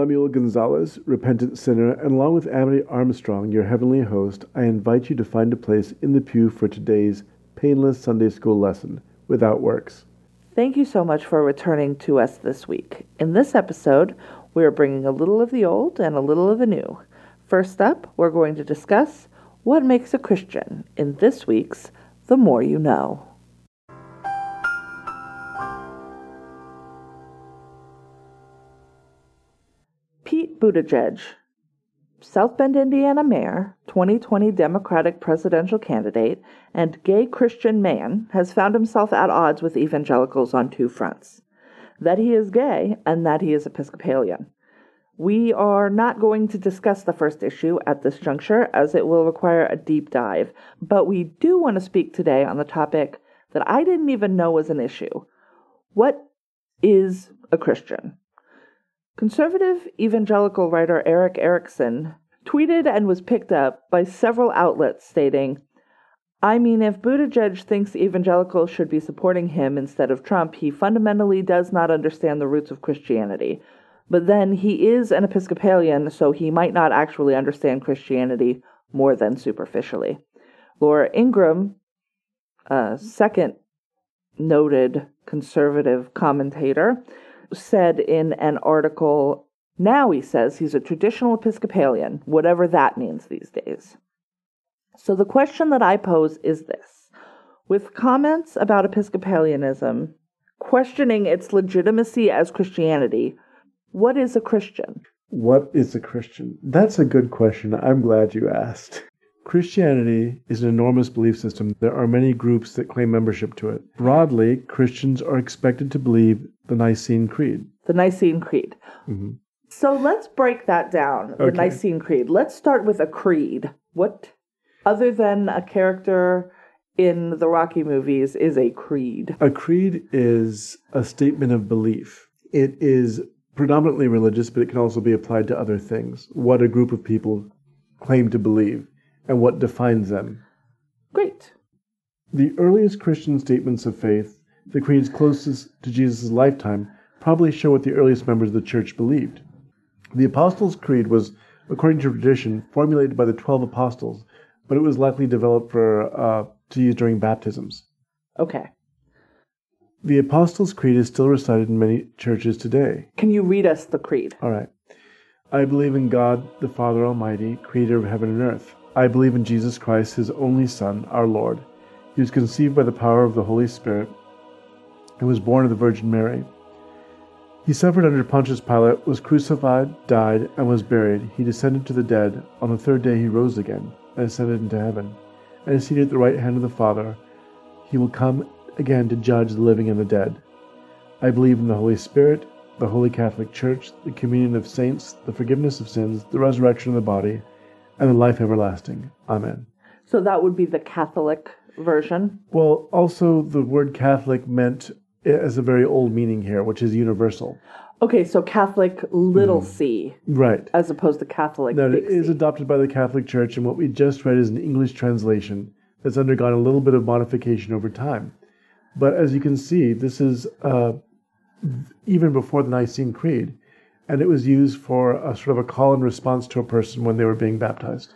Lemuel Gonzalez, repentant sinner, and along with Amity Armstrong, your heavenly host, I invite you to find a place in the pew for today's painless Sunday school lesson without works. Thank you so much for returning to us this week. In this episode, we are bringing a little of the old and a little of the new. First up, we're going to discuss what makes a Christian in this week's The More You Know. Buttigieg, South Bend, Indiana mayor, 2020 Democratic presidential candidate, and gay Christian man, has found himself at odds with evangelicals on two fronts that he is gay and that he is Episcopalian. We are not going to discuss the first issue at this juncture as it will require a deep dive, but we do want to speak today on the topic that I didn't even know was an issue. What is a Christian? Conservative evangelical writer Erick Erickson tweeted and was picked up by several outlets stating, I mean, if Buttigieg thinks evangelicals should be supporting him instead of Trump, he fundamentally does not understand the roots of Christianity. But then he is an Episcopalian, so he might not actually understand Christianity more than superficially. Laura Ingraham, a second noted conservative commentator, said in an article now he says he's a traditional Episcopalian, whatever that means these days. So the question that I pose is this with comments about Episcopalianism, questioning its legitimacy as Christianity, what is a Christian? What is a Christian? That's a good question. I'm glad you asked. Christianity is an enormous belief system. There are many groups that claim membership to it. Broadly, Christians are expected to believe the Nicene Creed. The Nicene Creed. Mm-hmm. So let's break that down. The Okay. Nicene Creed. Let's start with a creed. What, other than a character in the Rocky movies, is a creed? A creed is a statement of belief. It is predominantly religious, but it can also be applied to other things. What a group of people claim to believe and what defines them. Great. The earliest Christian statements of faith, the creeds closest to Jesus' lifetime, probably show what the earliest members of the church believed. The Apostles' Creed was, according to tradition, formulated by the twelve apostles, but it was likely developed for uh, to use during baptisms. Okay. The Apostles' Creed is still recited in many churches today. Can you read us the creed? All right. I believe in God, the Father Almighty, creator of heaven and earth. I believe in Jesus Christ, his only Son, our Lord. He was conceived by the power of the Holy Spirit and was born of the Virgin Mary. He suffered under Pontius Pilate, was crucified, died, and was buried. He descended to the dead. On the third day he rose again and ascended into heaven, and is seated at the right hand of the Father. He will come again to judge the living and the dead. I believe in the Holy Spirit, the Holy Catholic Church, the communion of saints, the forgiveness of sins, the resurrection of the body, and the life everlasting. Amen. So that would be the Catholic version. Well, also the word Catholic meant as a very old meaning here, which is universal. Okay, so Catholic little c Right. as opposed to Catholic big it is adopted by the Catholic Church, and what we just read is an English translation that's undergone a little bit of modification over time. But as you can see, this is uh, even before the Nicene Creed, and it was used for a sort of a call and response to a person when they were being baptized.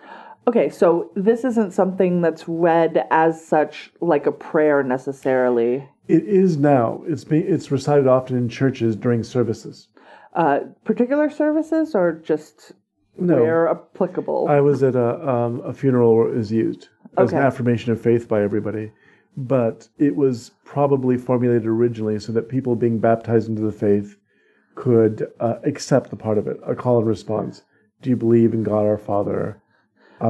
Okay, so this isn't something that's read as such like a prayer necessarily. It is now. It's be, it's recited often in churches during services. Uh, particular services or just No. where applicable? I was at a um, a funeral where it was used as an affirmation of faith by everybody, but it was probably formulated originally so that people being baptized into the faith could uh, accept the part of it, a call and response. Do you believe in God our Father?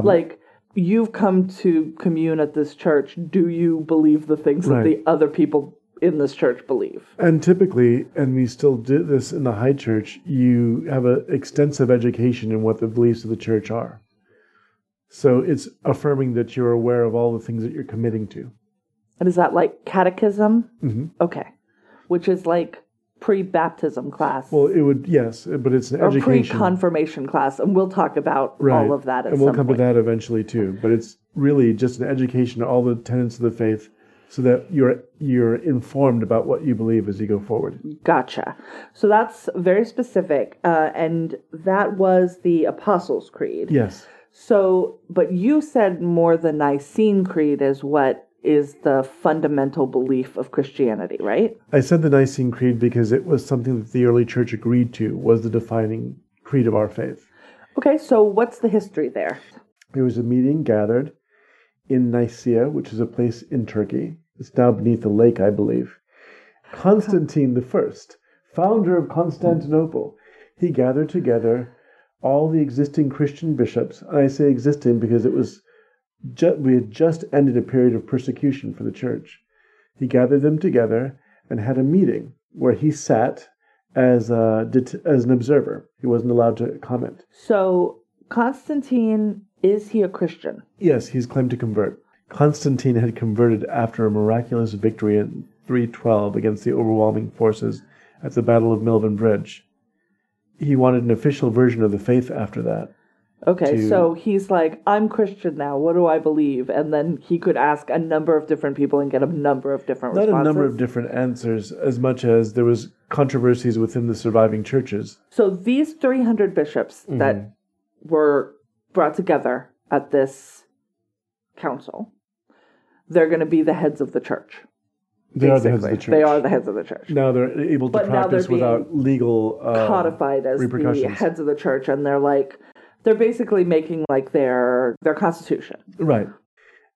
like you've come to commune at this church. Do you believe the things that the other people in this church believe? And typically, and we still do this in the high church, you have an extensive education in what the beliefs of the church are. So it's affirming that you're aware of all the things that you're committing to. And is that like catechism? Mhm. Okay, which is like pre-baptism class. Well, it would yes, but it's an or education. pre-confirmation class, and we'll talk about right. all of that at and we'll come point. to that eventually too. But it's really just an education of all the tenets of the faith, so that you're you're informed about what you believe as you go forward. Gotcha. So that's very specific, uh, and that was the Apostles' Creed. Yes. So, but you said more the Nicene Creed is what is the fundamental belief of Christianity, right? I said the Nicene Creed because it was something that the early church agreed to was the defining creed of our faith. Okay, so what's the history there? There was a meeting gathered in Nicaea, which is a place in Turkey. It's now beneath a lake, I believe. Constantine the First, founder of Constantinople, he gathered together all the existing Christian bishops. And I say existing because it was ju- we had just ended a period of persecution for the church. He gathered them together and had a meeting where he sat as a, as an observer. He wasn't allowed to comment. So Constantine is he a Christian? Yes, he's claimed to convert. Constantine had converted after a miraculous victory in 312 against the overwhelming forces at the Battle of Milvian Bridge. He wanted an official version of the faith after that. Okay, to- so he's like, I'm Christian now. What do I believe? And then he could ask a number of different people and get a number of different Not responses. a number of different answers, as much as there was controversies within the surviving churches. So these 300 bishops Mm-hmm. that were brought together at this council, they're going to be the heads of the church. They are the heads of the church. They are the heads of the church. Now they're able to But practice without legal uh, Codified as the heads of the church, and they're like, they're basically making like their their constitution. Right.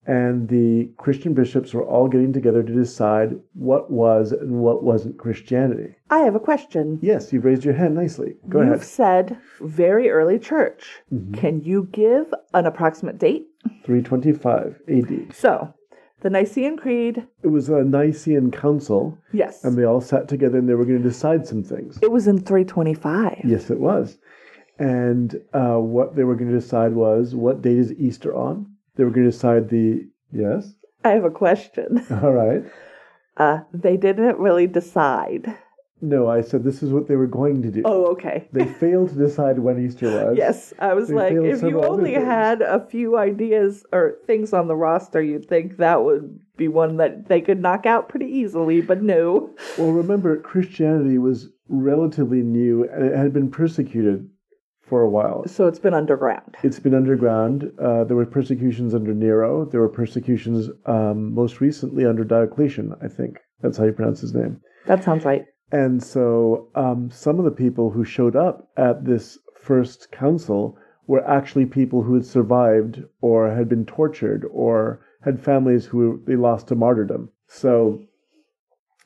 And the Christian bishops were all getting together to decide what was and what wasn't Christianity. I have a question. Yes, you've raised your hand nicely. Go ahead. You've ahead. Mm-hmm. said very early church. Can you give an approximate date? 325 AD. So, the Nicene Creed, It was a Nicene council, yes, and they all sat together and they were going to decide some things. it was in 325. Yes, it was. And uh, what they were going to decide was what date is Easter on? They were going to decide the. Yes? I have a question. All right. Uh, they didn't really decide. No, I said this is what they were going to do. Oh, okay. They failed to decide when Easter was. Yes, I was They like, if you only things. had a few ideas or things on the roster, you'd think that would be one that they could knock out pretty easily, but no. Well, remember, Christianity was relatively new and it had been persecuted for a while. So it's been underground. It's been underground. Uh, there were persecutions under Nero. There were persecutions um, most recently under Diocletian, I think. That's how you pronounce his name. That sounds right. And so um, some of the people who showed up at this first council were actually people who had survived or had been tortured or had families who they lost to martyrdom. So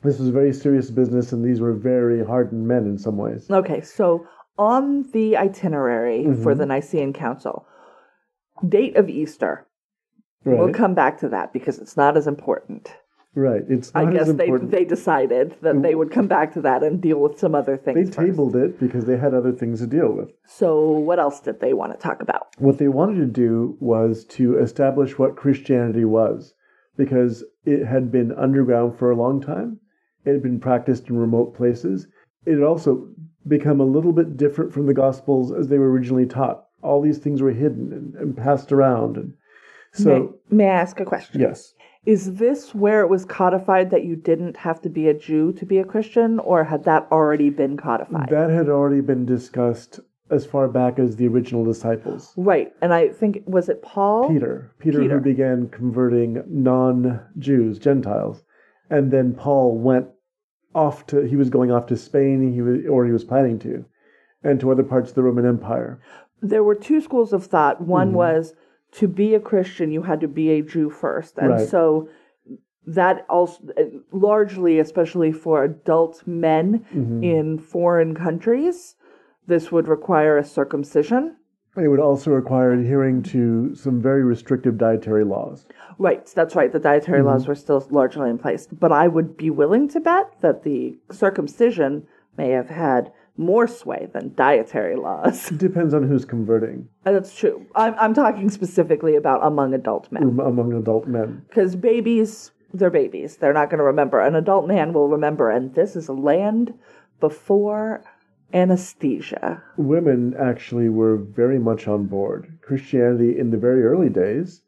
this was very serious business, and these were very hardened men in some ways. Okay, so on the itinerary Mm-hmm. for the Nicene Council, date of Easter. We'll come back to that because it's not as important. right. It's I guess they they decided that they would come back to that and deal with some other They things. first. tabled it because they had other things to deal with. So what else did they want to talk about? What they wanted to do was to establish what Christianity was, because it had been underground for a long time. It had been practiced in remote places. It had also become a little bit different from the Gospels as they were originally taught. All these things were hidden and, and passed around. And so, may, may I ask a question? yes, Is this where it was codified that you didn't have to be a Jew to be a Christian, or had that already been codified? that had already been discussed as far back as the original disciples. right, and I think was it Paul? Peter, Peter, Peter. who began converting non-Jews, Gentiles, and then Paul went off to. He was going off to Spain. He was, or he was planning to, and to other parts of the Roman Empire. There were two schools of thought. One Mm-hmm. was to be a Christian, you had to be a Jew first, and Right. so that also largely, especially for adult men Mm-hmm. in foreign countries, this would require a circumcision. It would also require adhering to some very restrictive dietary laws. Right, that's right. The dietary Mm-hmm. laws were still largely in place. But I would be willing to bet that the circumcision may have had more sway than dietary laws. It depends on who's converting And that's true. I'm, I'm talking specifically about among adult men. am- among adult men. Because babies, they're babies. They're not going to remember. An adult man will remember. And this is a land before anesthesia. Women actually were very much on board. Christianity in the very early days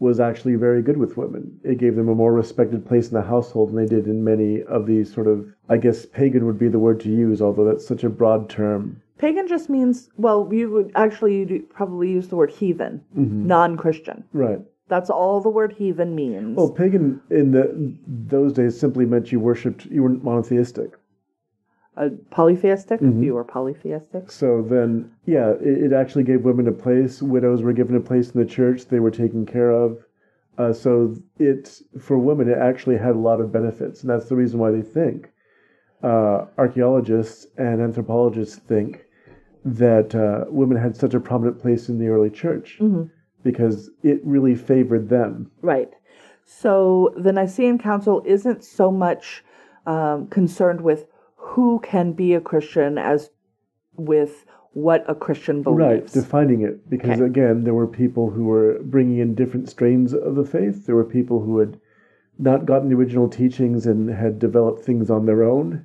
was actually very good with women. It gave them a more respected place in the household than they did in many of these sort of, I guess, pagan would be the word to use, although that's such a broad term. Pagan just means, well, you would actually probably use the word heathen, Mm-hmm. non Christian. Right. That's all the word heathen means. Well, pagan in the, those days simply meant you worshipped, you weren't monotheistic. Uh, polytheistic? Mm-hmm. You were polytheistic? So then, yeah, it, it actually gave women a place. Widows were given a place in the church. They were taken care of. Uh, so it, for women, it actually had a lot of benefits. And that's the reason why they think, uh, archaeologists and anthropologists think that uh, women had such a prominent place in the early church because it really favored them. Right. So the Nicene Council isn't so much um, concerned with who can be a Christian as with what a Christian believes. Right, defining it. Because Okay. again, there were people who were bringing in different strains of the faith. There were people who had not gotten the original teachings and had developed things on their own.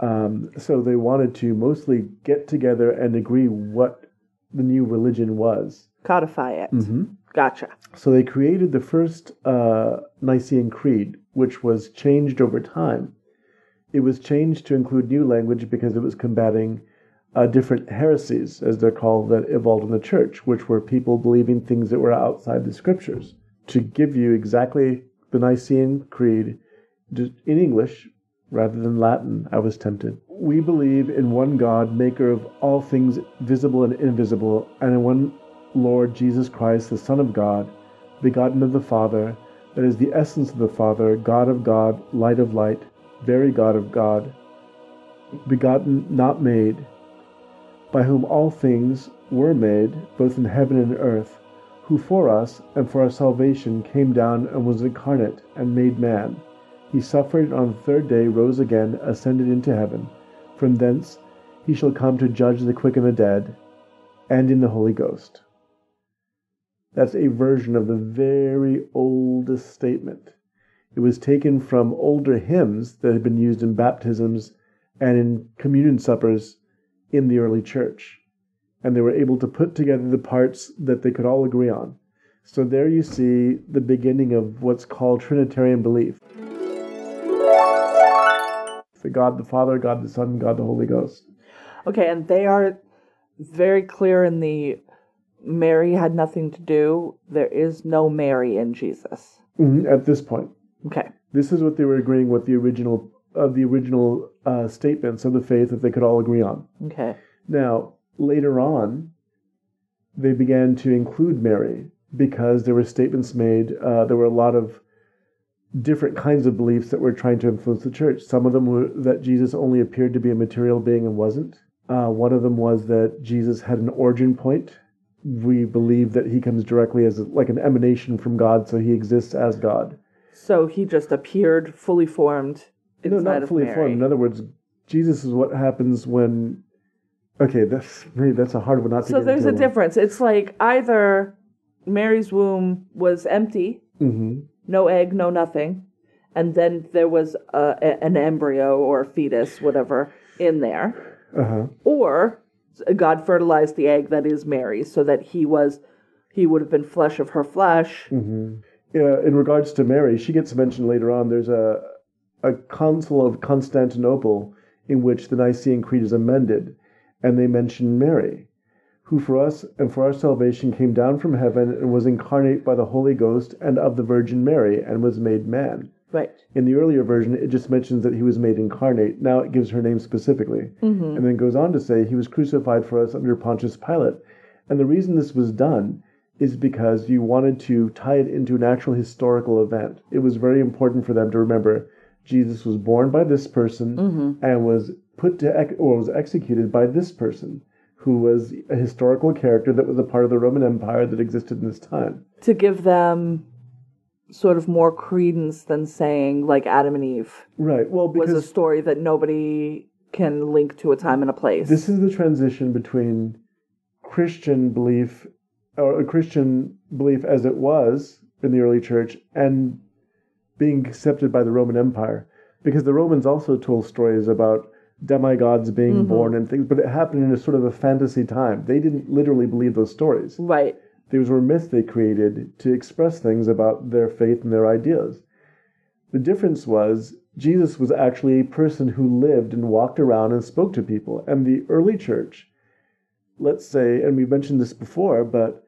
Um, so they wanted to mostly get together and agree what the new religion was. Codify it. Mm-hmm. Gotcha. So they created the first uh, Nicene Creed, which was changed over time. It was changed to include new language because it was combating uh, different heresies, as they're called, that evolved in the church, which were people believing things that were outside the scriptures. To give you exactly the Nicene Creed in English rather than Latin, I was tempted. We believe in one God, maker of all things visible and invisible, and in one Lord Jesus Christ, the Son of God, begotten of the Father, that is the essence of the Father, God of God, light of light, very God of God, begotten, not made, by whom all things were made, both in heaven and earth, who for us and for our salvation came down and was incarnate and made man. He suffered and on the third day, rose again, ascended into heaven. From thence he shall come to judge the quick and the dead, and in the Holy Ghost. That's a version of the very oldest statement. It was taken from older hymns that had been used in baptisms and in communion suppers in the early church. And they were able to put together the parts that they could all agree on. So there you see the beginning of what's called Trinitarian belief. The God the Father, God the Son, God the Holy Ghost. Okay, and they are very clear in the Mary had nothing to do. There is no Mary in Jesus. Mhm, At this point. Okay. This is what they were agreeing with the original of the original uh, statements of the faith that they could all agree on. Okay. Now, later on, they began to include Mary because there were statements made. Uh, there were a lot of different kinds of beliefs that were trying to influence the church. Some of them were that Jesus only appeared to be a material being and wasn't. Uh, one of them was that Jesus had an origin point. We believe that he comes directly as like an emanation from God, so he exists as God. So he just appeared fully formed inside No, not of fully Mary. formed. In other words, Jesus is what happens when. Okay, that's maybe that's a hard one not to So there's a difference. It's like either Mary's womb was empty, hmm no egg, no nothing, and then there was a, a- an embryo or fetus, whatever, in there, Uh huh. or God fertilized the egg that is Mary, so that he was, he would have been flesh of her flesh. hmm Yeah, in regards to Mary, she gets mentioned later on. There's a a council of Constantinople in which the Nicene Creed is amended, and they mention Mary, who for us and for our salvation came down from heaven and was incarnate by the Holy Ghost and of the Virgin Mary and was made man. Right. In the earlier version, it just mentions that he was made incarnate. Now it gives her name specifically. Mm-hmm. And then goes on to say he was crucified for us under Pontius Pilate. And the reason this was done is because you wanted to tie it into an actual historical event. It was very important for them to remember Jesus was born by this person Mm-hmm. and was put to ex- or was executed by this person who was a historical character that was a part of the Roman Empire that existed in this time. To give them sort of more credence than saying like Adam and Eve Right. Well, was a story that nobody can link to a time and a place. This is the transition between Christian belief or a Christian belief as it was in the early church and being accepted by the Roman Empire. Because the Romans also told stories about demigods being Mhm. born and things, but it happened in a sort of a fantasy time. They didn't literally believe those stories. right. These were myths they created to express things about their faith and their ideas. The difference was Jesus was actually a person who lived and walked around and spoke to people. And the early church, let's say, and we mentioned this before, but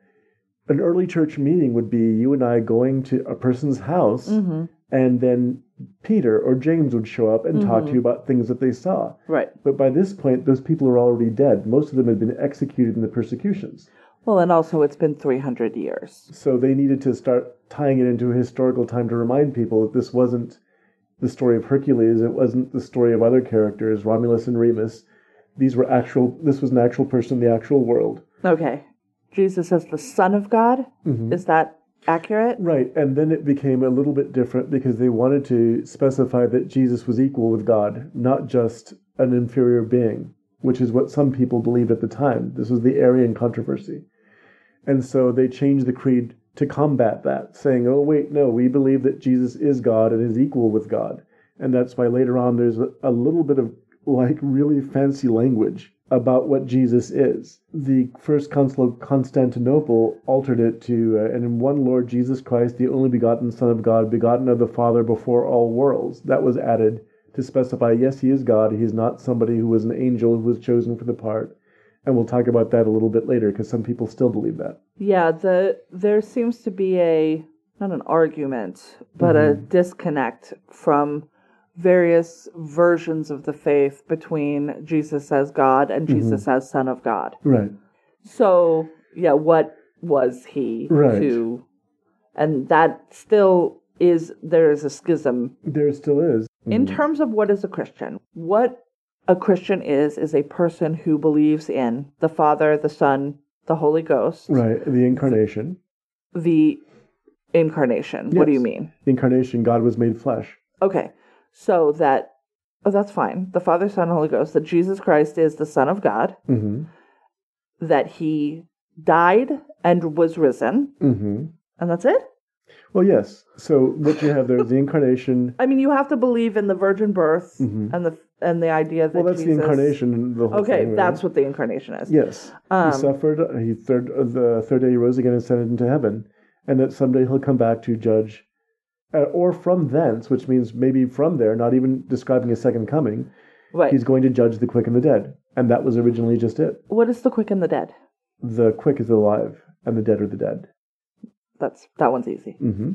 an early church meeting would be you and I going to a person's house, Mm-hmm. and then Peter or James would show up and talk to you about things that they saw. Right. But by this point, those people are already dead. Most of them had been executed in the persecutions. Well, and also it's been 300 years. So they needed to start tying it into a historical time to remind people that this wasn't the story of Hercules, it wasn't the story of other characters, Romulus and Remus. These were actual, this was an actual person in the actual world. Okay. Jesus as the Son of God. Mm-hmm. Is that accurate? Right, and then it became a little bit different because they wanted to specify that Jesus was equal with God, not just an inferior being, which is what some people believed at the time. This was the Arian controversy. And so they changed the creed to combat that, saying, oh, wait, no, we believe that Jesus is God and is equal with God. And that's why later on there's a, a little bit of like really fancy language about what Jesus is. The first council of Constantinople altered it to, uh, and in one Lord Jesus Christ, the only begotten Son of God, begotten of the Father before all worlds. That was added to specify, yes, he is God. He is not somebody who was an angel who was chosen for the part. And we'll talk about that a little bit later because some people still believe that. Yeah, the there seems to be a not an argument, but a disconnect from various versions of the faith between Jesus as God and mm-hmm. Jesus as Son of God. Right. So, yeah, what was he Right. to and that still is there is a schism There still is. in mm-hmm. terms of what is a Christian. What a Christian is is a person who believes in the Father, the Son, the Holy Ghost, Right. The incarnation. the incarnation. What do you mean? The incarnation, God was made flesh. Okay. So that oh that's fine. The Father, Son, Holy Ghost, that Jesus Christ is the Son of God, Mm-hmm. that he died and was risen, Mm-hmm. and that's it? Well, yes. So what you have there is the incarnation. I mean you have to believe in the virgin birth and the and the idea that Mm-hmm. Well, that's Jesus, the incarnation and the Okay, thing. right? that's what the incarnation is. Yes. Um, he suffered. He third the third day he rose again and ascended into heaven, and that someday he'll come back to judge, or from thence, which means maybe from there, not even describing a second coming. Right. He's going to judge the quick and the dead, and that was originally just it. What is the quick and the dead? The quick is alive, and the dead are the dead. That's that one's easy. hmm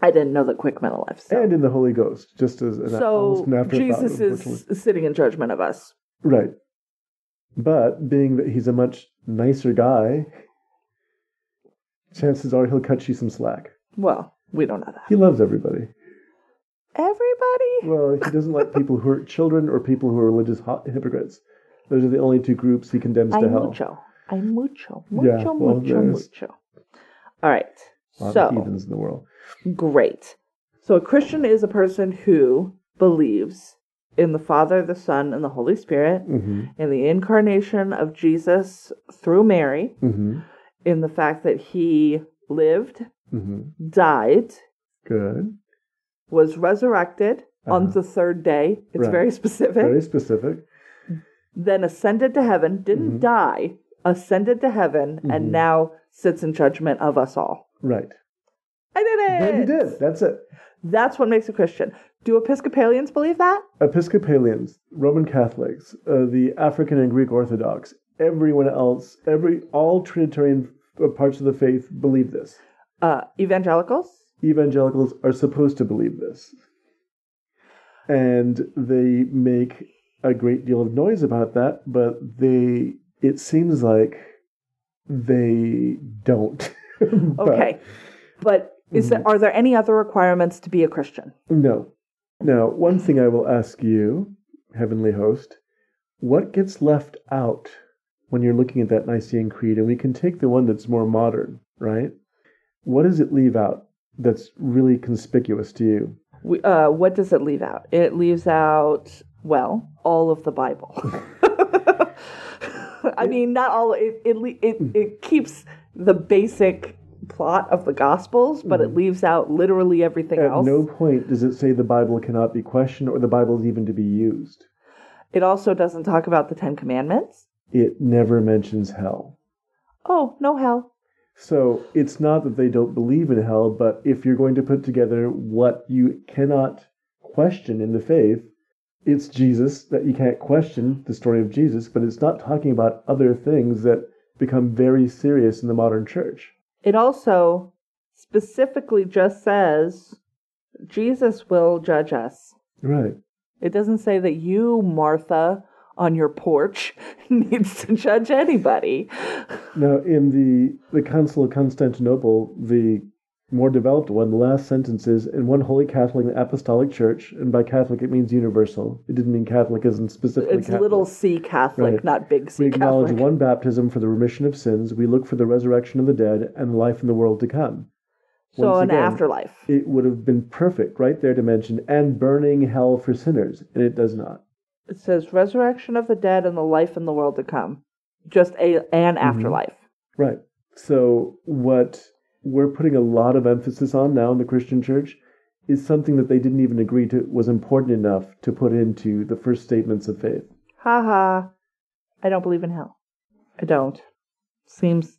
I didn't know that quick meant alive. So, And in the Holy Ghost, just as an, so an Jesus is sitting in judgment of us. Right. But being that he's a much nicer guy, chances are he'll cut you some slack. Well, we don't know that. He loves everybody. Everybody. Well, he doesn't like people who are children or people who are religious hypocrites. Those are the only two groups he condemns to hell. mucho. Hay mucho. Yeah, Mucho, well, mucho, mucho. All right. A lot of So, heathens in the world. great. So, a Christian is a person who believes in the Father, the Son, and the Holy Spirit, hmm in the incarnation of Jesus through Mary, hmm in the fact that he lived, hmm died, Good. was resurrected on Uh-huh. the third day. It's Right. very specific. Very specific. Then ascended to heaven, didn't Mm-hmm. die, ascended to heaven, and now sits in judgment of us all. Right. I did it. And he did. That's it. That's what makes a Christian. Do Episcopalians believe that? Episcopalians, Roman Catholics, uh, the African and Greek Orthodox, everyone else, every all Trinitarian uh, parts of the faith believe this. Uh, evangelicals? Evangelicals are supposed to believe this, and they make a great deal of noise about that. But they, it seems like they don't. But Okay. But is there, are there any other requirements to be a Christian? No. Now, one thing I will ask you, Heavenly Host, what gets left out when you're looking at that Nicene Creed? And we can take the one that's more modern, right? What does it leave out that's really conspicuous to you? We, uh, what does it leave out? It leaves out, well, all of the Bible. I mean, not all. It it it, it keeps the basic plot of the Gospels, but it leaves out literally everything. At else. no point does it say the Bible cannot be questioned or the Bible is even to be used. It also doesn't talk about the Ten Commandments. It never mentions hell. Oh, no hell. So it's not that they don't believe in hell, but if you're going to put together what you cannot question in the faith, it's Jesus that you can't question the story of Jesus, but it's not talking about other things that become very serious in the modern church. It also specifically just says Jesus will judge us. Right. It doesn't say that you, Martha, on your porch, needs to judge anybody. Now, in the the Council of Constantinople, the more developed one, the last sentence is in one holy Catholic and Apostolic Church, and by Catholic it means universal. It didn't mean Catholic as in specifically It's Catholic. little c Catholic, Right. not big C Catholic. we acknowledge Catholic. one baptism for the remission of sins. We look for the resurrection of the dead and life in the world to come. so Once an again, afterlife. It would have been perfect right there to mention and burning hell for sinners, and it does not. It says resurrection of the dead and the life in the world to come. Just a an Mm-hmm. afterlife. Right. So what we're putting a lot of emphasis on now in the Christian church is something that they didn't even agree to was important enough to put into the first statements of faith. Ha ha. I don't believe in hell. I don't. Seems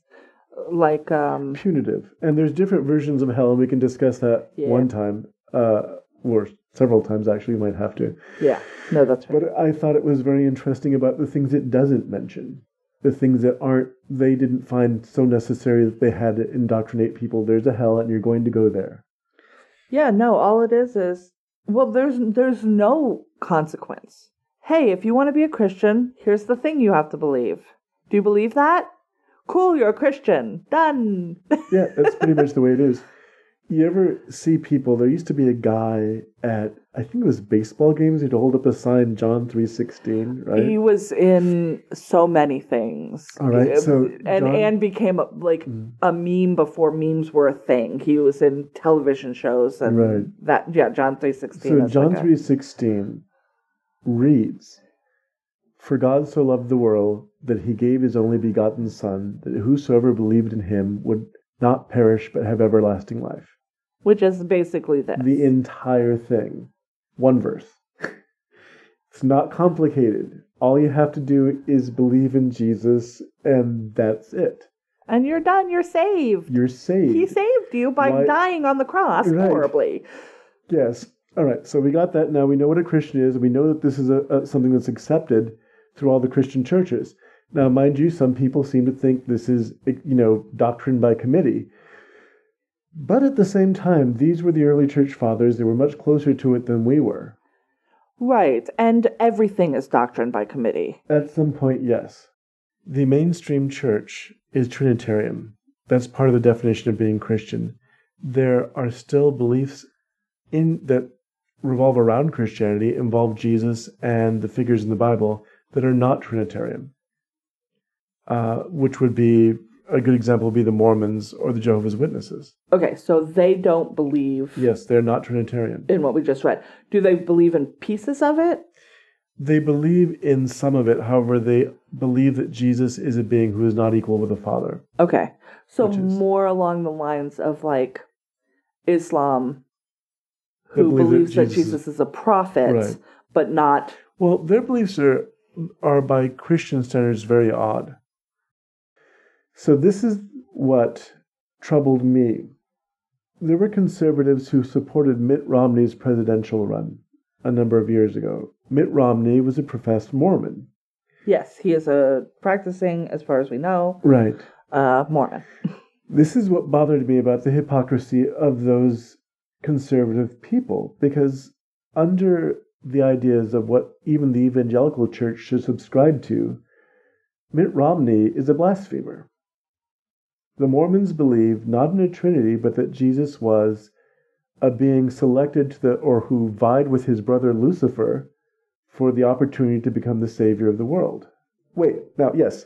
like um Punitive. And there's different versions of hell, and we can discuss that Yeah. one time, uh, or several times actually, you might have to. yeah. No, that's right. But I thought it was very interesting about the things it doesn't mention. The things that aren't, they didn't find so necessary that they had to indoctrinate people. There's a hell, and you're going to go there. Yeah, no, all it is is well there's there's no consequence. Hey, if you want to be a Christian, here's the thing you have to believe. Do you believe that? Cool, you're a Christian. Done. Yeah, that's pretty much the way it is. You ever see people? There used to be a guy at I think it was baseball games. He'd hold up a sign, John three sixteen, right? He was in so many things. All right, so and John- and became a, like Mm. a meme before memes were a thing. He was in television shows and Right. that yeah, John three sixteen. So John three sixteen reads, "For God so loved the world that He gave His only begotten Son, that whosoever believed in Him would not perish but have everlasting life." Which is basically this. The entire thing, one verse. it's not complicated. All you have to do is believe in Jesus, and that's it. and you're done. You're saved. You're saved. He saved you by Why- dying on the cross Right. horribly. Yes. All right. So we got that. Now we know what a Christian is. We know that this is a, a something that's accepted through all the Christian churches. Now, mind you, some people seem to think this is, you know, doctrine by committee. But at the same time, these were the early church fathers. They were much closer to it than we were. Right, and everything is doctrine by committee. At some point, yes. The mainstream church is Trinitarian. That's part of the definition of being Christian. There are still beliefs in that revolve around Christianity, involve Jesus and the figures in the Bible that are not Trinitarian. Uh, which would be a good example would be the Mormons or the Jehovah's Witnesses. Okay, so they don't believe Yes, they're not Trinitarian. in what we just read. Do they believe in pieces of it? They believe in some of it, however, they believe that Jesus is a being who is not equal with the Father. Okay, so more along the lines of like Islam, who believe believes that Jesus Jesus, is a prophet, Right. but not. Well, their beliefs are are by Christian standards very odd. So this is what troubled me. There were conservatives who supported Mitt Romney's presidential run a number of years ago. Mitt Romney was a professed Mormon. Yes, he is a practicing, as far as we know, Right. uh, Mormon. This is what bothered me about the hypocrisy of those conservative people, because under the ideas of what even the evangelical church should subscribe to, Mitt Romney is a blasphemer. The Mormons believe not in a Trinity, but that Jesus was a being selected to the, or who vied with his brother Lucifer for the opportunity to become the savior of the world. Wait, now, yes,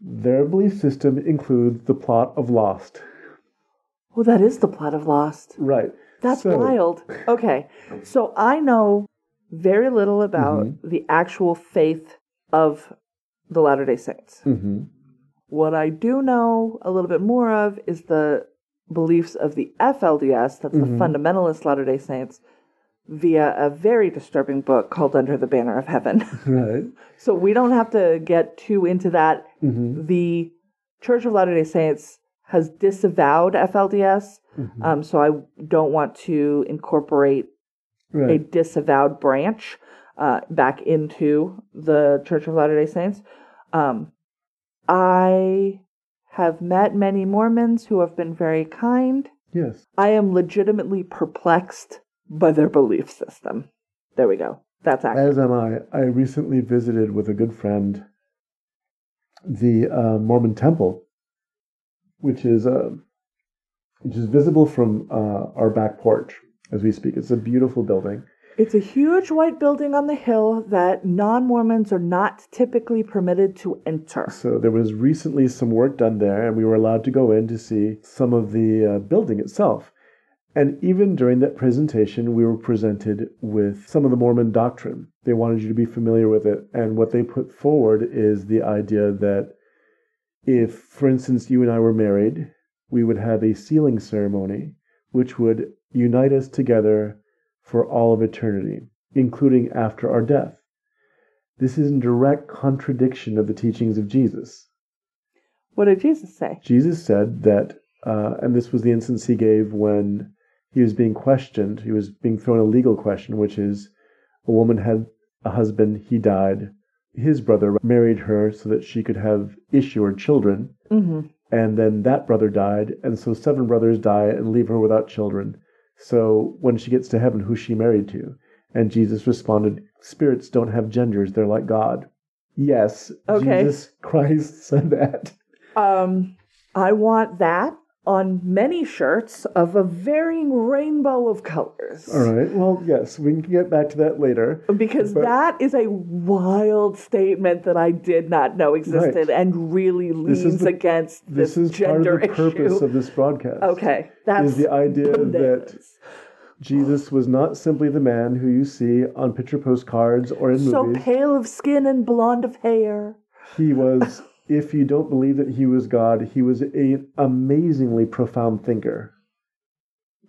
their belief system includes the plot of Lost. Well, that is the plot of Lost. Right. That's So- wild. Okay. So I know very little about Mm-hmm. the actual faith of the Latter day Saints. hmm What I do know a little bit more of is the beliefs of the FLDS, that's Mm-hmm. the Fundamentalist Latter day Saints, via a very disturbing book called Under the Banner of Heaven. Right. so we don't have to get too into that. hmm The Church of Latter day Saints has disavowed FLDS, Mhm. um, so I don't want to incorporate a disavowed branch uh, back into the Church of Latter day Saints. Um, I have met many Mormons who have been very kind. Yes. I am legitimately perplexed by their belief system. There we go. That's accurate. As am I. I recently visited with a good friend the uh, Mormon Temple, which is uh, which is visible from uh, our back porch as we speak. It's a beautiful building. It's a huge white building on the hill that non Mormons are not typically permitted to enter. So there was recently some work done there, and we were allowed to go in to see some of the uh, building itself. And even during that presentation, we were presented with some of the Mormon doctrine. They wanted you to be familiar with it. And what they put forward is the idea that if, for instance, you and I were married, we would have a sealing ceremony, which would unite us together for all of eternity, including after our death. This is in direct contradiction of the teachings of Jesus. What did Jesus say? Jesus said that, uh, and this was the instance he gave when he was being questioned. He was being thrown a legal question, which is a woman had a husband, he died. His brother married her so that she could have issue or children, hmm and then that brother died, and so seven brothers die and leave her without children. So when she gets to heaven, who's she married to? And Jesus responded, Spirits don't have genders, they're like God. Yes, Okay. Jesus Christ said that. Um, I want that on many shirts of a varying rainbow of colors. All right. Well, yes, we can get back to that later. Because But- that is a wild statement that I did not know existed Right. and really This is leans the- against This this, is part of gender the purpose of this broadcast. okay, that's Is the idea that. Jesus was not simply the man who you see on picture postcards or in so movies. So pale of skin and blonde of hair. He was, if you don't believe that he was God, he was an amazingly profound thinker.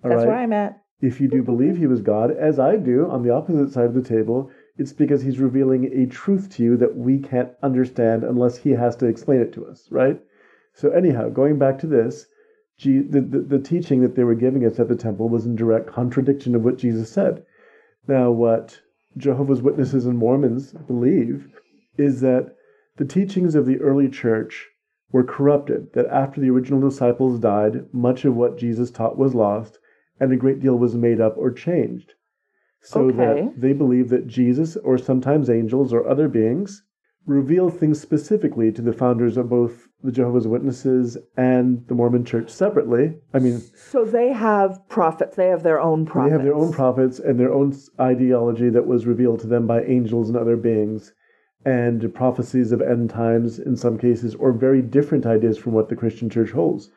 All That's right? where I'm at. If you do believe he was God, as I do on the opposite side of the table, it's because he's revealing a truth to you that we can't understand unless he has to explain it to us, right? So, anyhow, going back to this, the, the, the teaching that they were giving us at the temple was in direct contradiction of what Jesus said. Now, what Jehovah's Witnesses and Mormons believe is that the teachings of the early church were corrupted, that after the original disciples died, much of what Jesus taught was lost, and a great deal was made up or changed. So Okay. that they believe that Jesus, or sometimes angels or other beings, revealed things specifically to the founders of both the Jehovah's Witnesses and the Mormon Church separately. I mean, So they have prophets. They have their own prophets. they have their own prophets and their own ideology that was revealed to them by angels and other beings, and prophecies of end times in some cases, or very different ideas from what the Christian Church holds.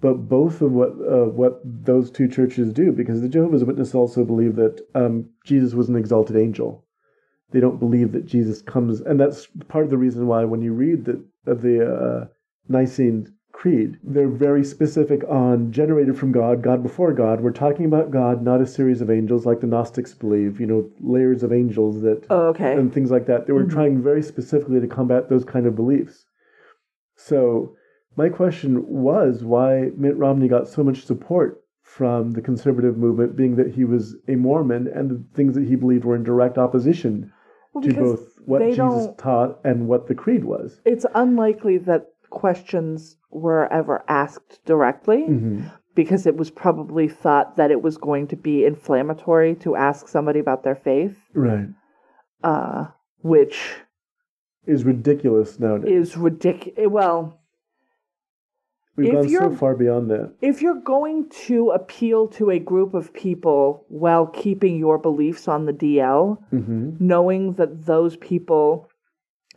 But both of what uh, what those two churches do, because the Jehovah's Witnesses also believe that um, Jesus was an exalted angel. They don't believe that Jesus comes, and that's part of the reason why when you read the the uh, Nicene Creed, they're very specific on generated from God, God before God. We're talking about God, not a series of angels like the Gnostics believe. You know, layers of angels that Oh, okay. and things like that. They were Mhm. trying very specifically to combat those kind of beliefs. So, my question was why Mitt Romney got so much support from the conservative movement, being that he was a Mormon and the things that he believed were in direct opposition Well, to both what Jesus taught and what the creed was. it's unlikely that questions were ever asked directly hmm because it was probably thought that it was going to be inflammatory to ask somebody about their faith, Right. uh, which Is ridiculous nowadays. is ridiculous. Well, We've gone so far beyond that. if you're going to appeal to a group of people while keeping your beliefs on the DL, hmm knowing that those people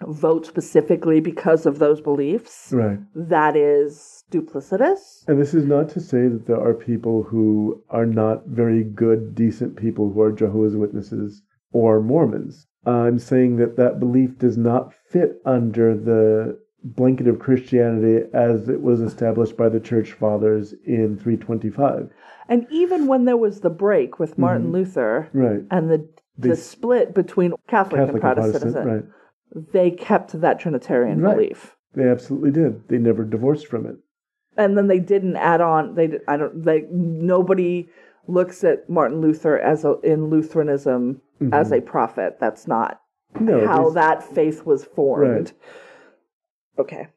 vote specifically because of those beliefs, Right. that is duplicitous. And this is not to say that there are people who are not very good, decent people who are Jehovah's Witnesses or Mormons. I'm saying that that belief does not fit under the blanket of Christianity as it was established by the church fathers in 325. And even when there was the break with Martin Luther Right. and the Mm-hmm. The split between Catholic, Catholic and and Protestant, Protestant. Right. They kept that Trinitarian Right. belief. They absolutely did. They never divorced from it. and then they didn't add on. They I don't like nobody looks at Martin Luther as a, in Lutheranism mm-hmm. as a prophet. That's not no, how that faith was formed. Right. Okay.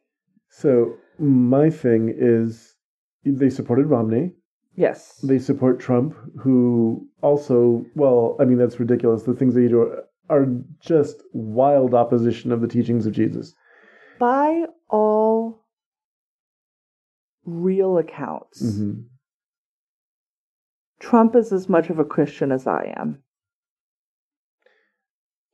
So my thing is they supported Romney. Yes. They support Trump, who also, well, I mean, that's ridiculous. The things that you do are just wild opposition of the teachings of Jesus. By all real accounts, mm-hmm. Trump is as much of a Christian as I am.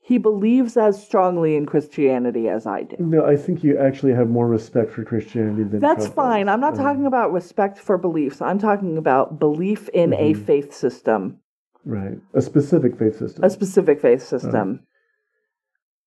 He believes as strongly in Christianity as I do. No, I think you actually have more respect for Christianity than That's Trump fine. Does. I'm not um, talking about respect for beliefs. I'm talking about belief in mm-hmm. a faith system. Right. A specific faith system. A specific faith system.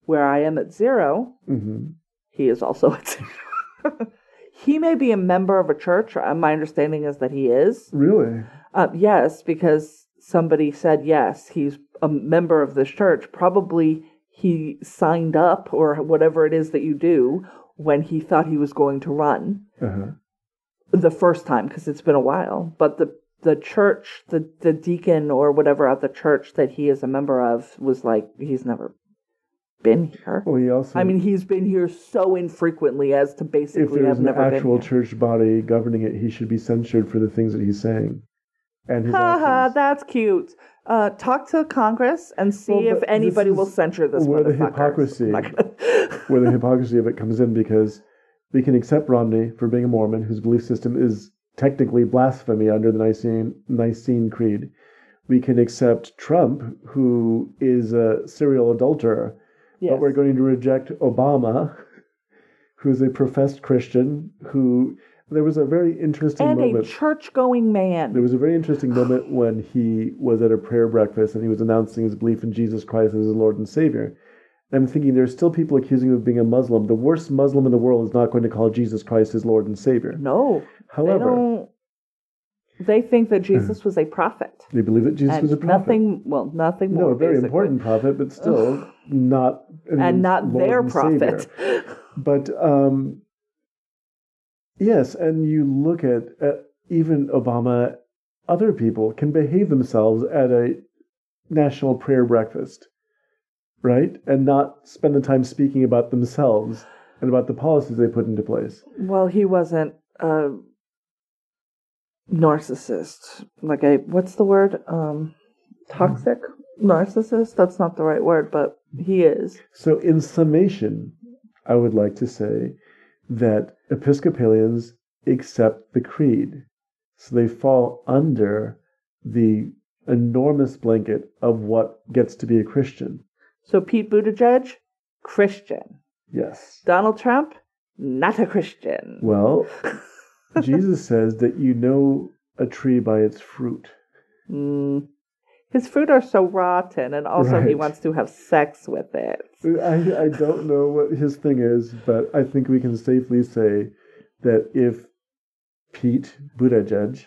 Where I am at 0 mm-hmm. he is also at zero. he may be a member of a church. Uh, my understanding is that he is. Really? Uh, yes, because somebody said yes, he's a member of this church. Probably he signed up or whatever it is that you do when he thought he was going to run uh-huh. the first time because it's been a while. But the the church, the the deacon or whatever at the church that he is a member of was like he's never been here. Well, he also. I mean, he's been here so infrequently as to basically if there's an actual church body governing it, he should be censured for the things that he's saying. And his ha ha, that's cute. Uh, talk to Congress and see well, if anybody will censure this. Where the hypocrisy, where the hypocrisy of it comes in, because we can accept Romney for being a Mormon whose belief system is technically blasphemy under the Nicene Nicene Creed. We can accept Trump, who is a serial adulterer, yes. but we're going to reject Obama, who is a professed Christian who there was a very interesting and moment. a church-going man. There was a very interesting moment when he was at a prayer breakfast and he was announcing his belief in Jesus Christ as his Lord and Savior. I'm thinking there's still people accusing him of being a Muslim. The worst Muslim in the world is not going to call Jesus Christ his Lord and Savior. No. However, they, they think that Jesus was a prophet. They believe that Jesus was a prophet. Nothing, well, nothing more. No, a very basically. important prophet, but still not. And not Lord their and prophet. But um, Yes, and you look at, at even Obama, other people can behave themselves at a national prayer breakfast, right? And not spend the time speaking about themselves and about the policies they put into place. Well, he wasn't a narcissist. Like a, what's the word? Um, toxic narcissist? That's not the right word, but he is. So, in summation, I would like to say that Episcopalians accept the creed. So they fall under the enormous blanket of what gets to be a Christian. So Pete Buttigieg, Christian. Yes. Donald Trump, not a Christian. Well, Jesus says that you know a tree by its fruit. Mm his fruit are so rotten, and also right. he wants to have sex with it. I, I don't know what his thing is, but I think we can safely say that if Pete Buttigieg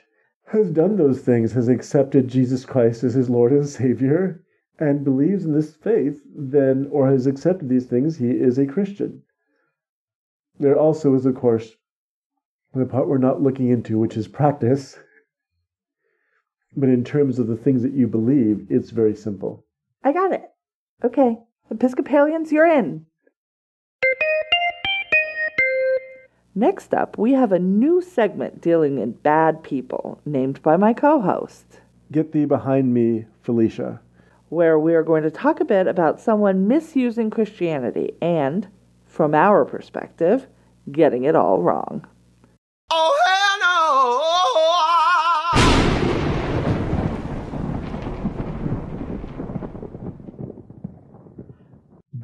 has done those things, has accepted Jesus Christ as his Lord and Savior, and believes in this faith, then, or has accepted these things, he is a Christian. There also is, of course, the part we're not looking into, which is practice. But in terms of the things that you believe, it's very simple. I got it. Okay. Episcopalians, you're in. Next up, we have a new segment dealing in bad people, named by my co host. Get thee behind me, Felicia. Where we are going to talk a bit about someone misusing Christianity and, from our perspective, getting it all wrong.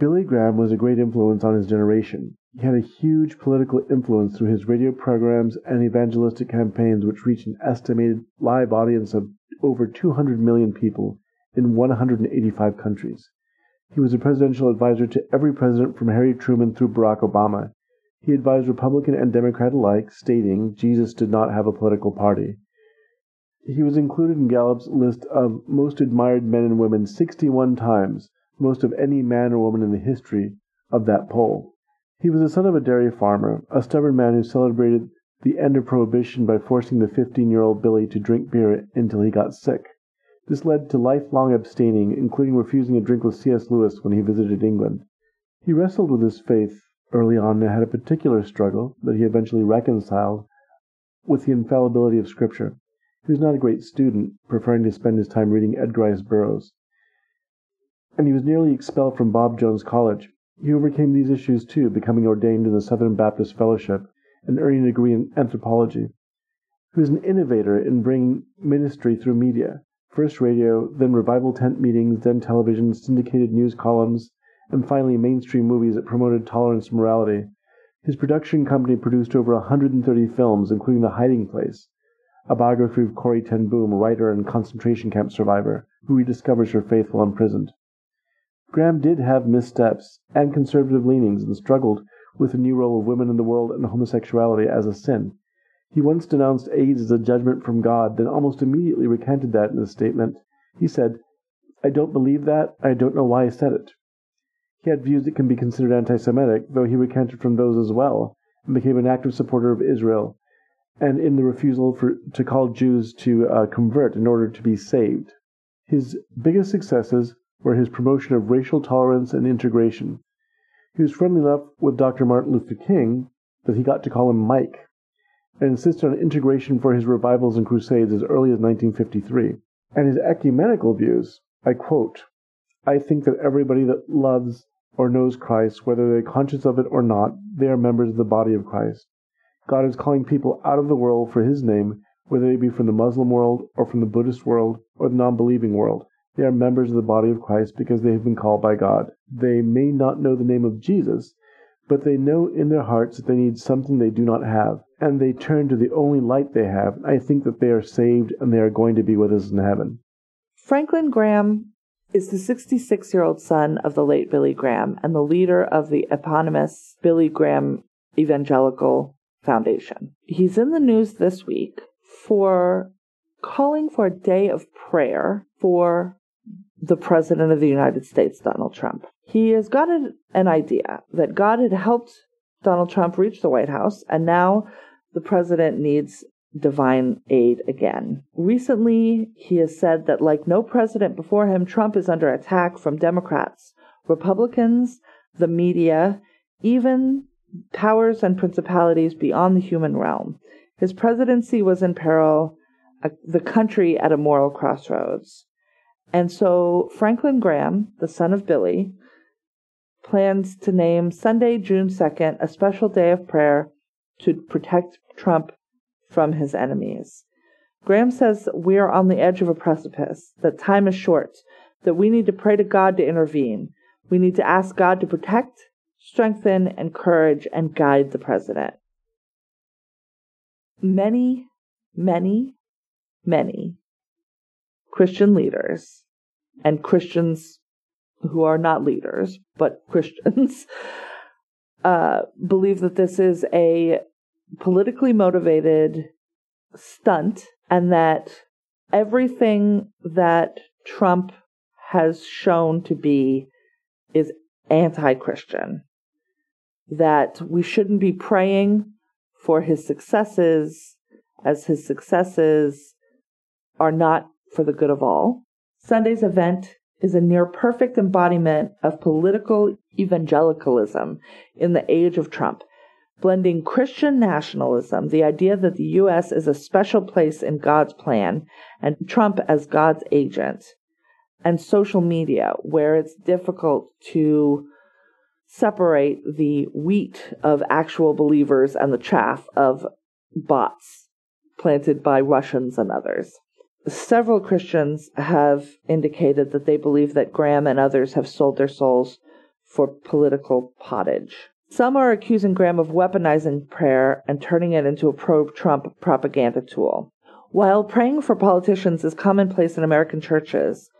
Billy Graham was a great influence on his generation. He had a huge political influence through his radio programs and evangelistic campaigns, which reached an estimated live audience of over 200 million people in 185 countries. He was a presidential advisor to every president from Harry Truman through Barack Obama. He advised Republican and Democrat alike, stating Jesus did not have a political party. He was included in Gallup's list of most admired men and women 61 times, most of any man or woman in the history of that poll. He was the son of a dairy farmer, a stubborn man who celebrated the end of prohibition by forcing the 15 year old Billy to drink beer until he got sick. This led to lifelong abstaining, including refusing a drink with C.S. Lewis when he visited England. He wrestled with his faith early on and had a particular struggle that he eventually reconciled with the infallibility of Scripture. He was not a great student, preferring to spend his time reading Edgar Rice Burroughs. And he was nearly expelled from Bob Jones College. He overcame these issues too, becoming ordained in the Southern Baptist Fellowship and earning a degree in anthropology. He was an innovator in bringing ministry through media, first radio, then revival tent meetings, then television, syndicated news columns, and finally mainstream movies that promoted tolerance and morality. His production company produced over 130 films, including The Hiding Place, a biography of Corrie ten Boom, writer and concentration camp survivor, who rediscovers her faith while imprisoned. Graham did have missteps and conservative leanings and struggled with the new role of women in the world and homosexuality as a sin. He once denounced AIDS as a judgment from God, then almost immediately recanted that in a statement. He said, I don't believe that. I don't know why I said it. He had views that can be considered anti Semitic, though he recanted from those as well, and became an active supporter of Israel and in the refusal for, to call Jews to uh, convert in order to be saved. His biggest successes were his promotion of racial tolerance and integration. He was friendly enough with Dr. Martin Luther King that he got to call him Mike, and insisted on integration for his revivals and crusades as early as 1953. And his ecumenical views, I quote, I think that everybody that loves or knows Christ, whether they're conscious of it or not, they are members of the body of Christ. God is calling people out of the world for His name, whether they be from the Muslim world or from the Buddhist world or the non believing world. They are members of the body of Christ because they have been called by God. They may not know the name of Jesus, but they know in their hearts that they need something they do not have, and they turn to the only light they have. I think that they are saved and they are going to be with us in heaven. Franklin Graham is the 66 year old son of the late Billy Graham and the leader of the eponymous Billy Graham Evangelical Foundation. He's in the news this week for calling for a day of prayer for the President of the United States, Donald Trump. He has got an idea that God had helped Donald Trump reach the White House, and now the president needs divine aid again. Recently, he has said that, like no president before him, Trump is under attack from Democrats, Republicans, the media, even powers and principalities beyond the human realm. His presidency was in peril, uh, the country at a moral crossroads. And so Franklin Graham, the son of Billy, plans to name Sunday, June 2nd, a special day of prayer to protect Trump from his enemies. Graham says we are on the edge of a precipice, that time is short, that we need to pray to God to intervene. We need to ask God to protect strengthen, encourage, and guide the president. Many, many, many Christian leaders and Christians who are not leaders, but Christians, uh, believe that this is a politically motivated stunt and that everything that Trump has shown to be is anti Christian that we shouldn't be praying for his successes as his successes are not for the good of all. Sunday's event is a near perfect embodiment of political evangelicalism in the age of Trump, blending Christian nationalism, the idea that the U.S. is a special place in God's plan, and Trump as God's agent, and social media, where it's difficult to separate the wheat of actual believers and the chaff of bots planted by Russians and others. Several Christians have indicated that they believe that Graham and others have sold their souls for political pottage. Some are accusing Graham of weaponizing prayer and turning it into a pro Trump propaganda tool. While praying for politicians is commonplace in American churches,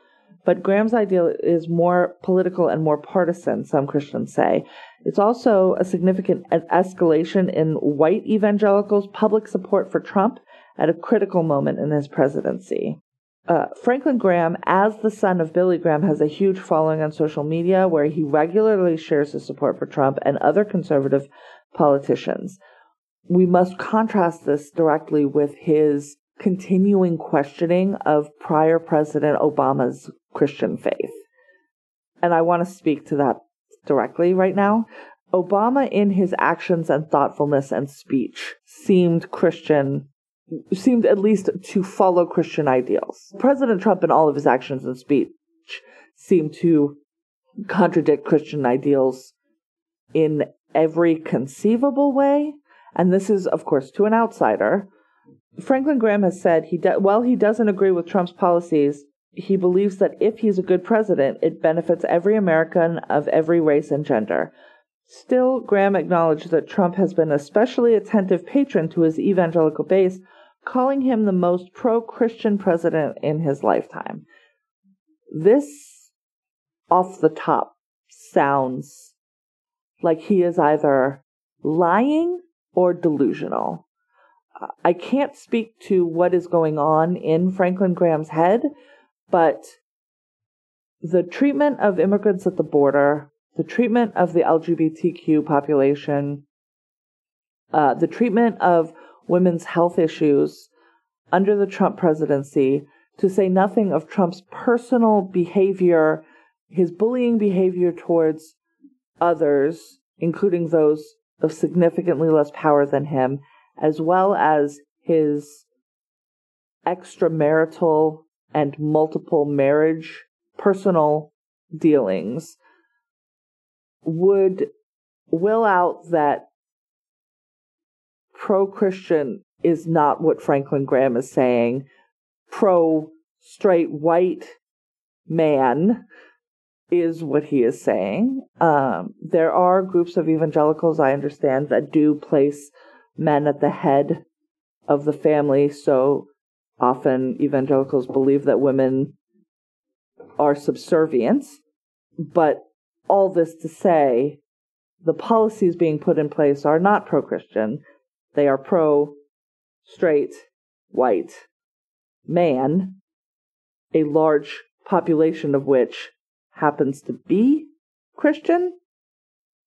but Graham's ideal is more political and more partisan, some Christians say. It's also a significant escalation in white evangelicals' public support for Trump at a critical moment in his presidency. Uh, Franklin Graham, as the son of Billy Graham, has a huge following on social media where he regularly shares his support for Trump and other conservative politicians. we must contrast this directly with his continuing questioning of prior President Obama's Christian faith. And I want to speak to that directly right now. Obama, in his actions and thoughtfulness and speech, seemed Christian, seemed at least to follow Christian ideals. President Trump, in all of his actions and speech, seemed to contradict Christian ideals in every conceivable way. And this is, of course, to an outsider. Franklin Graham has said he de- while he doesn't agree with Trump's policies, he believes that if he's a good president, it benefits every American of every race and gender. Still, Graham acknowledged that Trump has been especially attentive patron to his evangelical base, calling him the most pro Christian president in his lifetime. This, off the top, sounds like he is either lying or delusional. I can't speak to what is going on in Franklin Graham's head, but the treatment of immigrants at the border, the treatment of the LGBTQ population, uh, the treatment of women's health issues under the Trump presidency, to say nothing of Trump's personal behavior, his bullying behavior towards others, including those of significantly less power than him, as well as his extramarital and multiple marriage personal dealings. Would will out that pro Christian is not what Franklin Graham is saying. Pro straight white man is what he is saying. Um, there are groups of evangelicals, I understand, that do place men at the head of the family. So often evangelicals believe that women are subservient. But all this to say, the policies being put in place are not pro Christian. They are pro straight, white man, a large population of which happens to be Christian.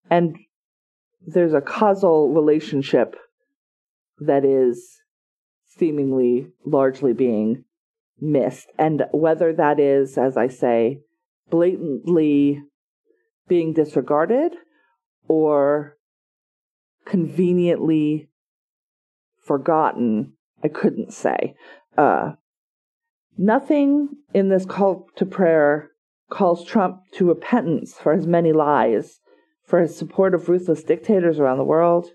And there's a causal relationship that is seemingly largely being missed. And whether that is, as I say, blatantly being disregarded or conveniently forgotten, I couldn't say. Uh, nothing in this call to prayer calls Trump to repentance for his many lies, for his support of ruthless dictators around the world,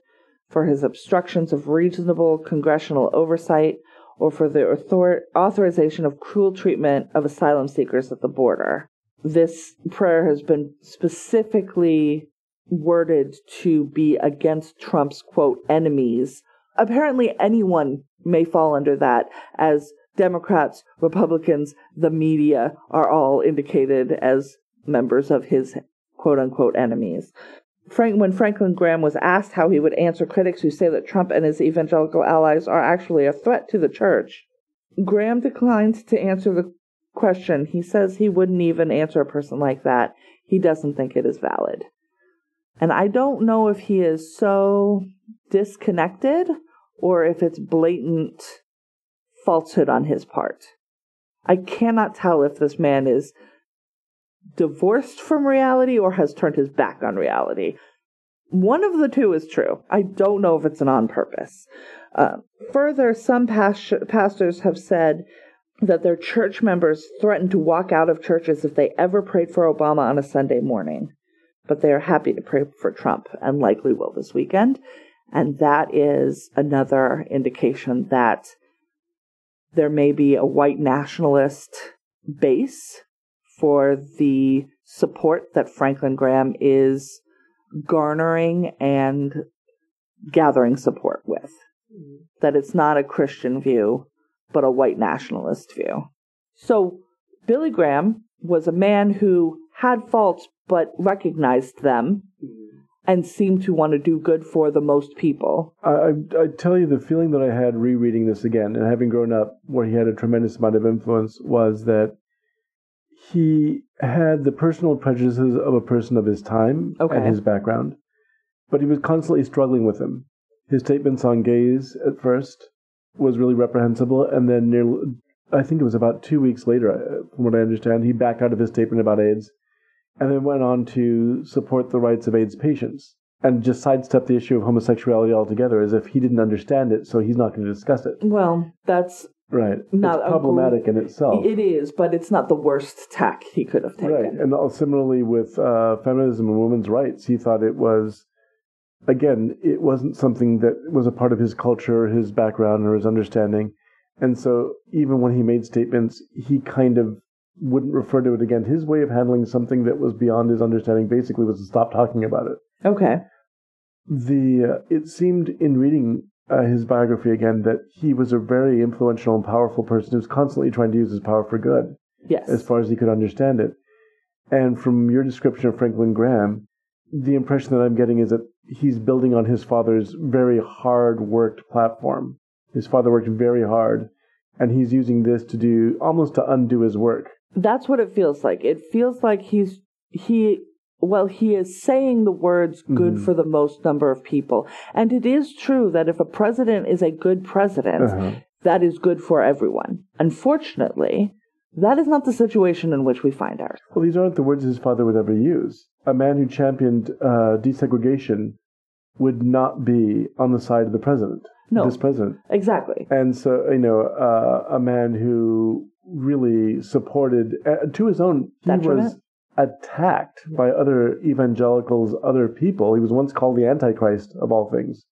for his obstructions of reasonable congressional oversight, or for the author- authorization of cruel treatment of asylum seekers at the border. This prayer has been specifically worded to be against Trump's quote enemies. Apparently, anyone may fall under that, as Democrats, Republicans, the media are all indicated as members of his quote unquote enemies. Frank, when Franklin Graham was asked how he would answer critics who say that Trump and his evangelical allies are actually a threat to the church, Graham declined to answer the question. He says he wouldn't even answer a person like that. He doesn't think it is valid. And I don't know if he is so disconnected or if it's blatant falsehood on his part. I cannot tell if this man is divorced from reality or has turned his back on reality. One of the two is true. I don't know if it's an on purpose. Uh, further, some pas- pastors have said that their church members threatened to walk out of churches if they ever prayed for Obama on a Sunday morning. But they are happy to pray for Trump and likely will this weekend. And that is another indication that there may be a white nationalist base for the support that Franklin Graham is garnering and gathering support with. Mm-hmm. That it's not a Christian view, but a white nationalist view. So Billy Graham was a man who had faults but recognized them mm-hmm. and seemed to want to do good for the most people. I, I, I, tell you, the feeling that I had rereading this again and having grown up where he had a tremendous amount of influence was that he had the personal prejudices of a person of his time okay. and his background, but he was constantly struggling with them. His statements on gays at first was really reprehensible, and then near, I think it was about two weeks later, uh, from what I understand, he backed out of his statement about AIDS, and then went on to support the rights of AIDS patients and just sidestepped the issue of homosexuality altogether, as if he didn't understand it, so he's not going to discuss it. Well, that's Right. Not it's problematic in itself. it is, but it's not the worst tack he could have taken. Right, and similarly with uh, feminism and women's rights, he thought it was, again, it wasn't something that was a part of his culture, his background, or his understanding. And so even when he made statements, he kind of wouldn't refer to it again. His way of handling something that was beyond his understanding basically was to stop talking about it. Okay. The uh, it seemed in reading uh, his biography again that he was a very influential and powerful person who was constantly trying to use his power for good Yes. as far as he could understand it. And from your description of Franklin Graham, the impression that I'm getting is that he's building on his father's very hard worked platform. His father worked very hard, and he's using this to do almost to undo his work. That's what it feels like. It feels like he's he well, he is saying the words good Mhm. for the most number of people. And it is true that if a president is a good president, Uh-huh. that is good for everyone. Unfortunately, that is not the situation in which we find ourselves. Well, these aren't the words his father would ever use. A man who championed uh, desegregation would not be on the side of the president, No. this president. Exactly. And so, you know, uh, a man who really supported, uh, to his own, he Detriment? was attacked by other evangelicals, other people. He was once called the Antichrist of all things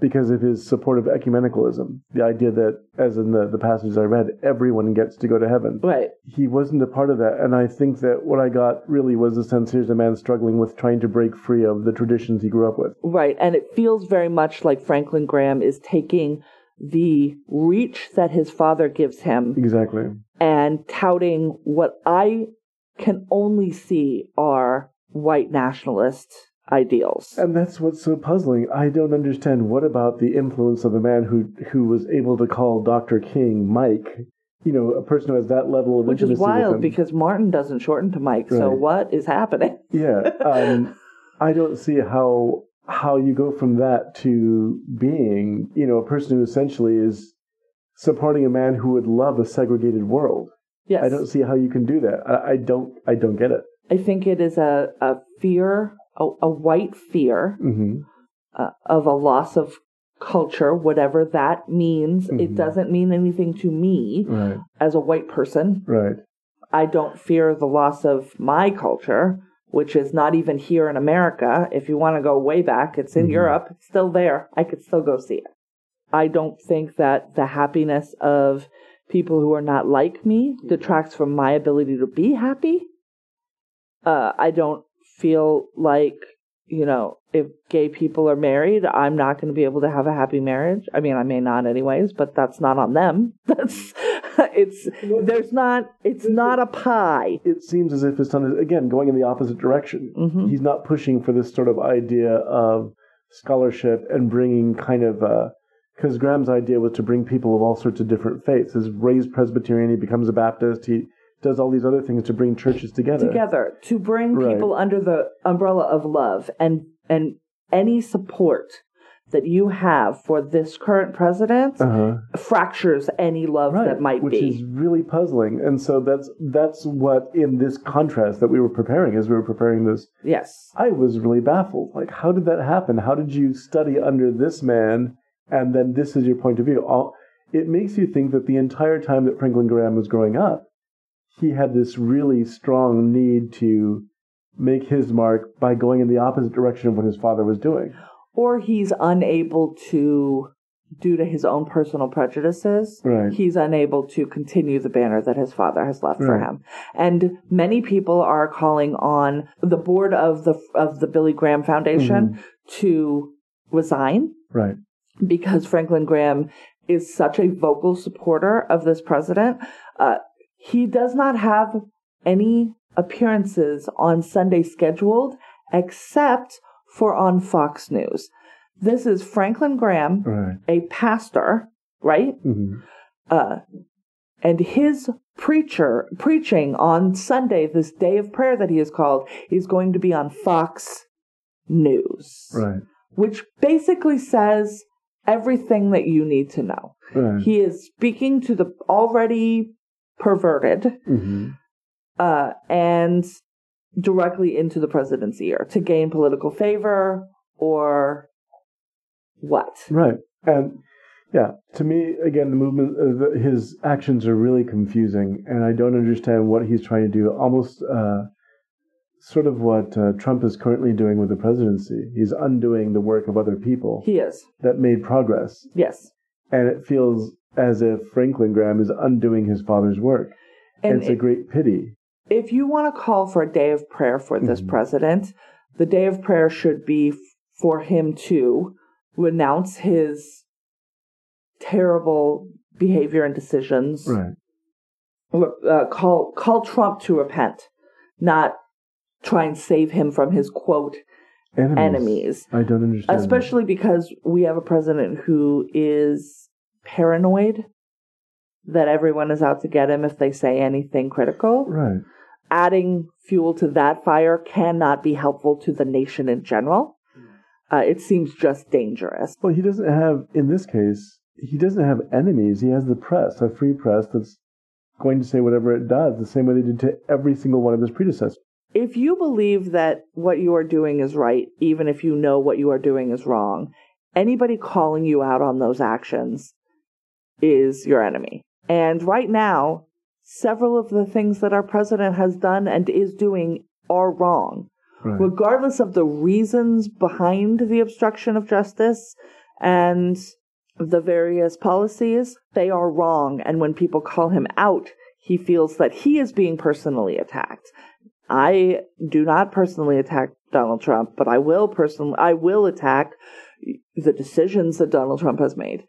because of his support of ecumenicalism. The idea that, as in the, the passages I read, everyone gets to go to heaven. Right. He wasn't a part of that. And I think that what I got really was the sense here's a man struggling with trying to break free of the traditions he grew up with. Right. And it feels very much like Franklin Graham is taking the reach that his father gives him Exactly. and touting what I can only see are white nationalist ideals. And that's what's so puzzling. I don't understand what about the influence of a man who who was able to call Dr. King Mike, you know, a person who has that level of Which intimacy is with wild him. because Martin doesn't shorten to Mike. So what is happening? yeah, um, I don't see how how you go from that to being, you know, a person who essentially is supporting a man who would love a segregated world. Yes. I don't see how you can do that. I, I don't. I don't get it. I think it is a, a fear, a, a white fear hmm uh, of a loss of culture, whatever that means. It Mhm. doesn't mean anything to me Right. as a white person. Right. I don't fear the loss of my culture, which is not even here in America. If you want to go way back, it's in Mhm. Europe. It's still there. I could still go see it. I don't think that the happiness of people who are not like me detracts from my ability to be happy. Uh, I don't feel like, you know, if gay people are married, I'm not going to be able to have a happy marriage. I mean, I may not anyways, but that's not on them. That's, it's, there's not, it's not a pie. It seems as if his son is again going in the opposite direction. Mhm. He's not pushing for this sort of idea of scholarship and bringing kind of a because Graham's idea was to bring people of all sorts of different faiths. He's raised Presbyterian, he becomes a Baptist, he does all these other things to bring churches together. together to bring Right. people under the umbrella of love and and any support that you have for this current president Uh-huh. fractures any love Right, that might which be. is really puzzling. And so that's that's what in this contrast that we were preparing as we were preparing this yes. I was really baffled. Like, how did that happen? How did you study under this man, and then this is your point of view? All, it makes you think that the entire time that Franklin Graham was growing up, he had this really strong need to make his mark by going in the opposite direction of what his father was doing. Or he's unable to due to his own personal prejudices, Right. he's unable to continue the banner that his father has left for Right. him. And many people are calling on the board of the of the Billy Graham Foundation Mm-hmm. to resign Right. because Franklin Graham is such a vocal supporter of this president. Uh, he does not have any appearances on Sunday scheduled except for on Fox News. This is Franklin Graham, Right. a pastor, right? hmm Uh, and his preacher preaching on Sunday, this day of prayer that he is called, is going to be on Fox News Right. which basically says everything that you need to know. Right. He is speaking to the already perverted hmm uh, and directly into the president's ear to gain political favor or what? Right. And yeah, to me, again, the movement, uh, the, his actions are really confusing, and I don't understand what he's trying to do. Almost uh, sort of what uh, Trump is currently doing with the presidency. He's undoing the work of other people He is. that made progress. Yes. And it feels as if Franklin Graham is undoing his father's work. And, And it's a great pity. if you want to call for a day of prayer for this Mhm. president, the day of prayer should be for him to renounce his terrible behavior and decisions. Right. Uh, call call Trump to repent, not try and save him from his quote Enemies. enemies. I don't understand. that. Especially because we have a president who is paranoid that everyone is out to get him if they say anything critical Right. adding fuel to that fire cannot be helpful to the nation in general. Uh, it seems just dangerous. Well, he doesn't have, in this case, he doesn't have enemies. He has the press, a free press that's going to say whatever it does, the same way they did to every single one of his predecessors. If you believe that what you are doing is right, even if you know what you are doing is wrong, anybody calling you out on those actions is your enemy. And right now, several of the things that our president has done and is doing are wrong. Right. regardless of the reasons behind the obstruction of justice and the various policies, they are wrong. And when people call him out, he feels that he is being personally attacked. I do not personally attack Donald Trump, but I will personally, I will attack the decisions that Donald Trump has made.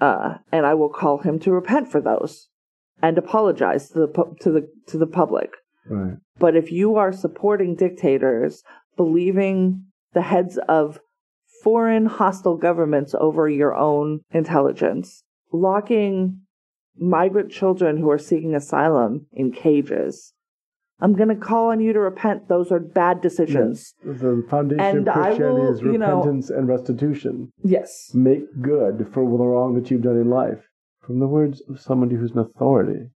Uh, and I will call him to repent for those and apologize to the, pu- to the, to the public. right. But if you are supporting dictators, believing the heads of foreign hostile governments over your own intelligence, locking migrant children who are seeking asylum in cages, I'm going to call on you to repent. Those are bad decisions. The foundation And of Christianity will, is you know- repentance and restitution. Yes. Make good for the wrong that you've done in life. From the words of somebody who's an authority.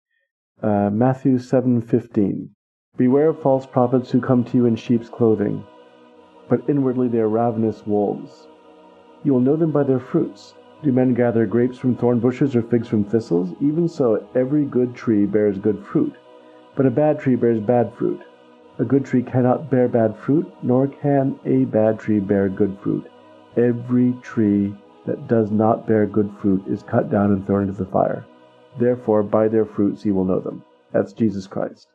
Uh, Matthew 7:15. Beware of false prophets who come to you in sheep's clothing, but inwardly they are ravenous wolves. You will know them by their fruits. Do men gather grapes from thorn bushes or figs from thistles? Even so, every good tree bears good fruit, but a bad tree bears bad fruit. A good tree cannot bear bad fruit, nor can a bad tree bear good fruit. Every tree that does not bear good fruit is cut down and thrown into the fire. Therefore, by their fruits ye will know them. That's Jesus Christ.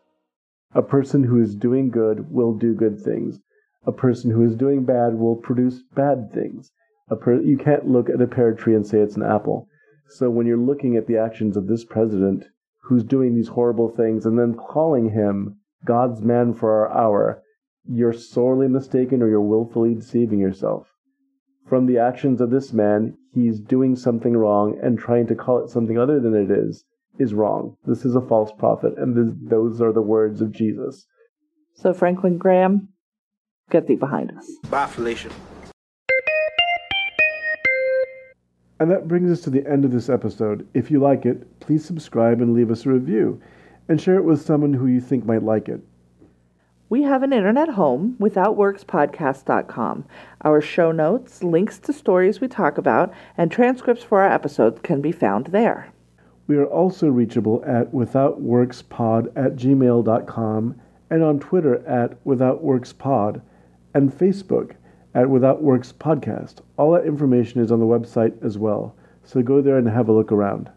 A person who is doing good will do good things. A person who is doing bad will produce bad things. Per- you can't look at a pear tree and say it's an apple. So when you're looking at the actions of this president who's doing these horrible things and then calling him God's man for our hour, you're sorely mistaken or you're willfully deceiving yourself. From the actions of this man, he's doing something wrong and trying to call it something other than it is, is wrong. This is a false prophet, and this, those are the words of Jesus. So, Franklin Graham, get thee behind us. Bye, Felicia. And that brings us to the end of this episode. If you like it, please subscribe and leave us a review, and share it with someone who you think might like it. We have an internet home, withoutworkspodcast.com. Our show notes, links to stories we talk about, and transcripts for our episodes can be found there. We are also reachable at withoutworkspod at gmail.com and on Twitter at withoutworkspod and Facebook at Without Works Podcast. All that information is on the website as well, so go there and have a look around.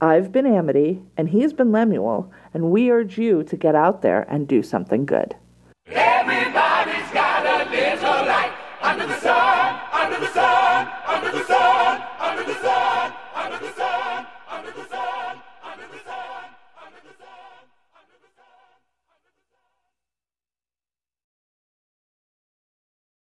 I've been Amity, and he's been Lemuel, and we urge you to get out there and do something good. Let me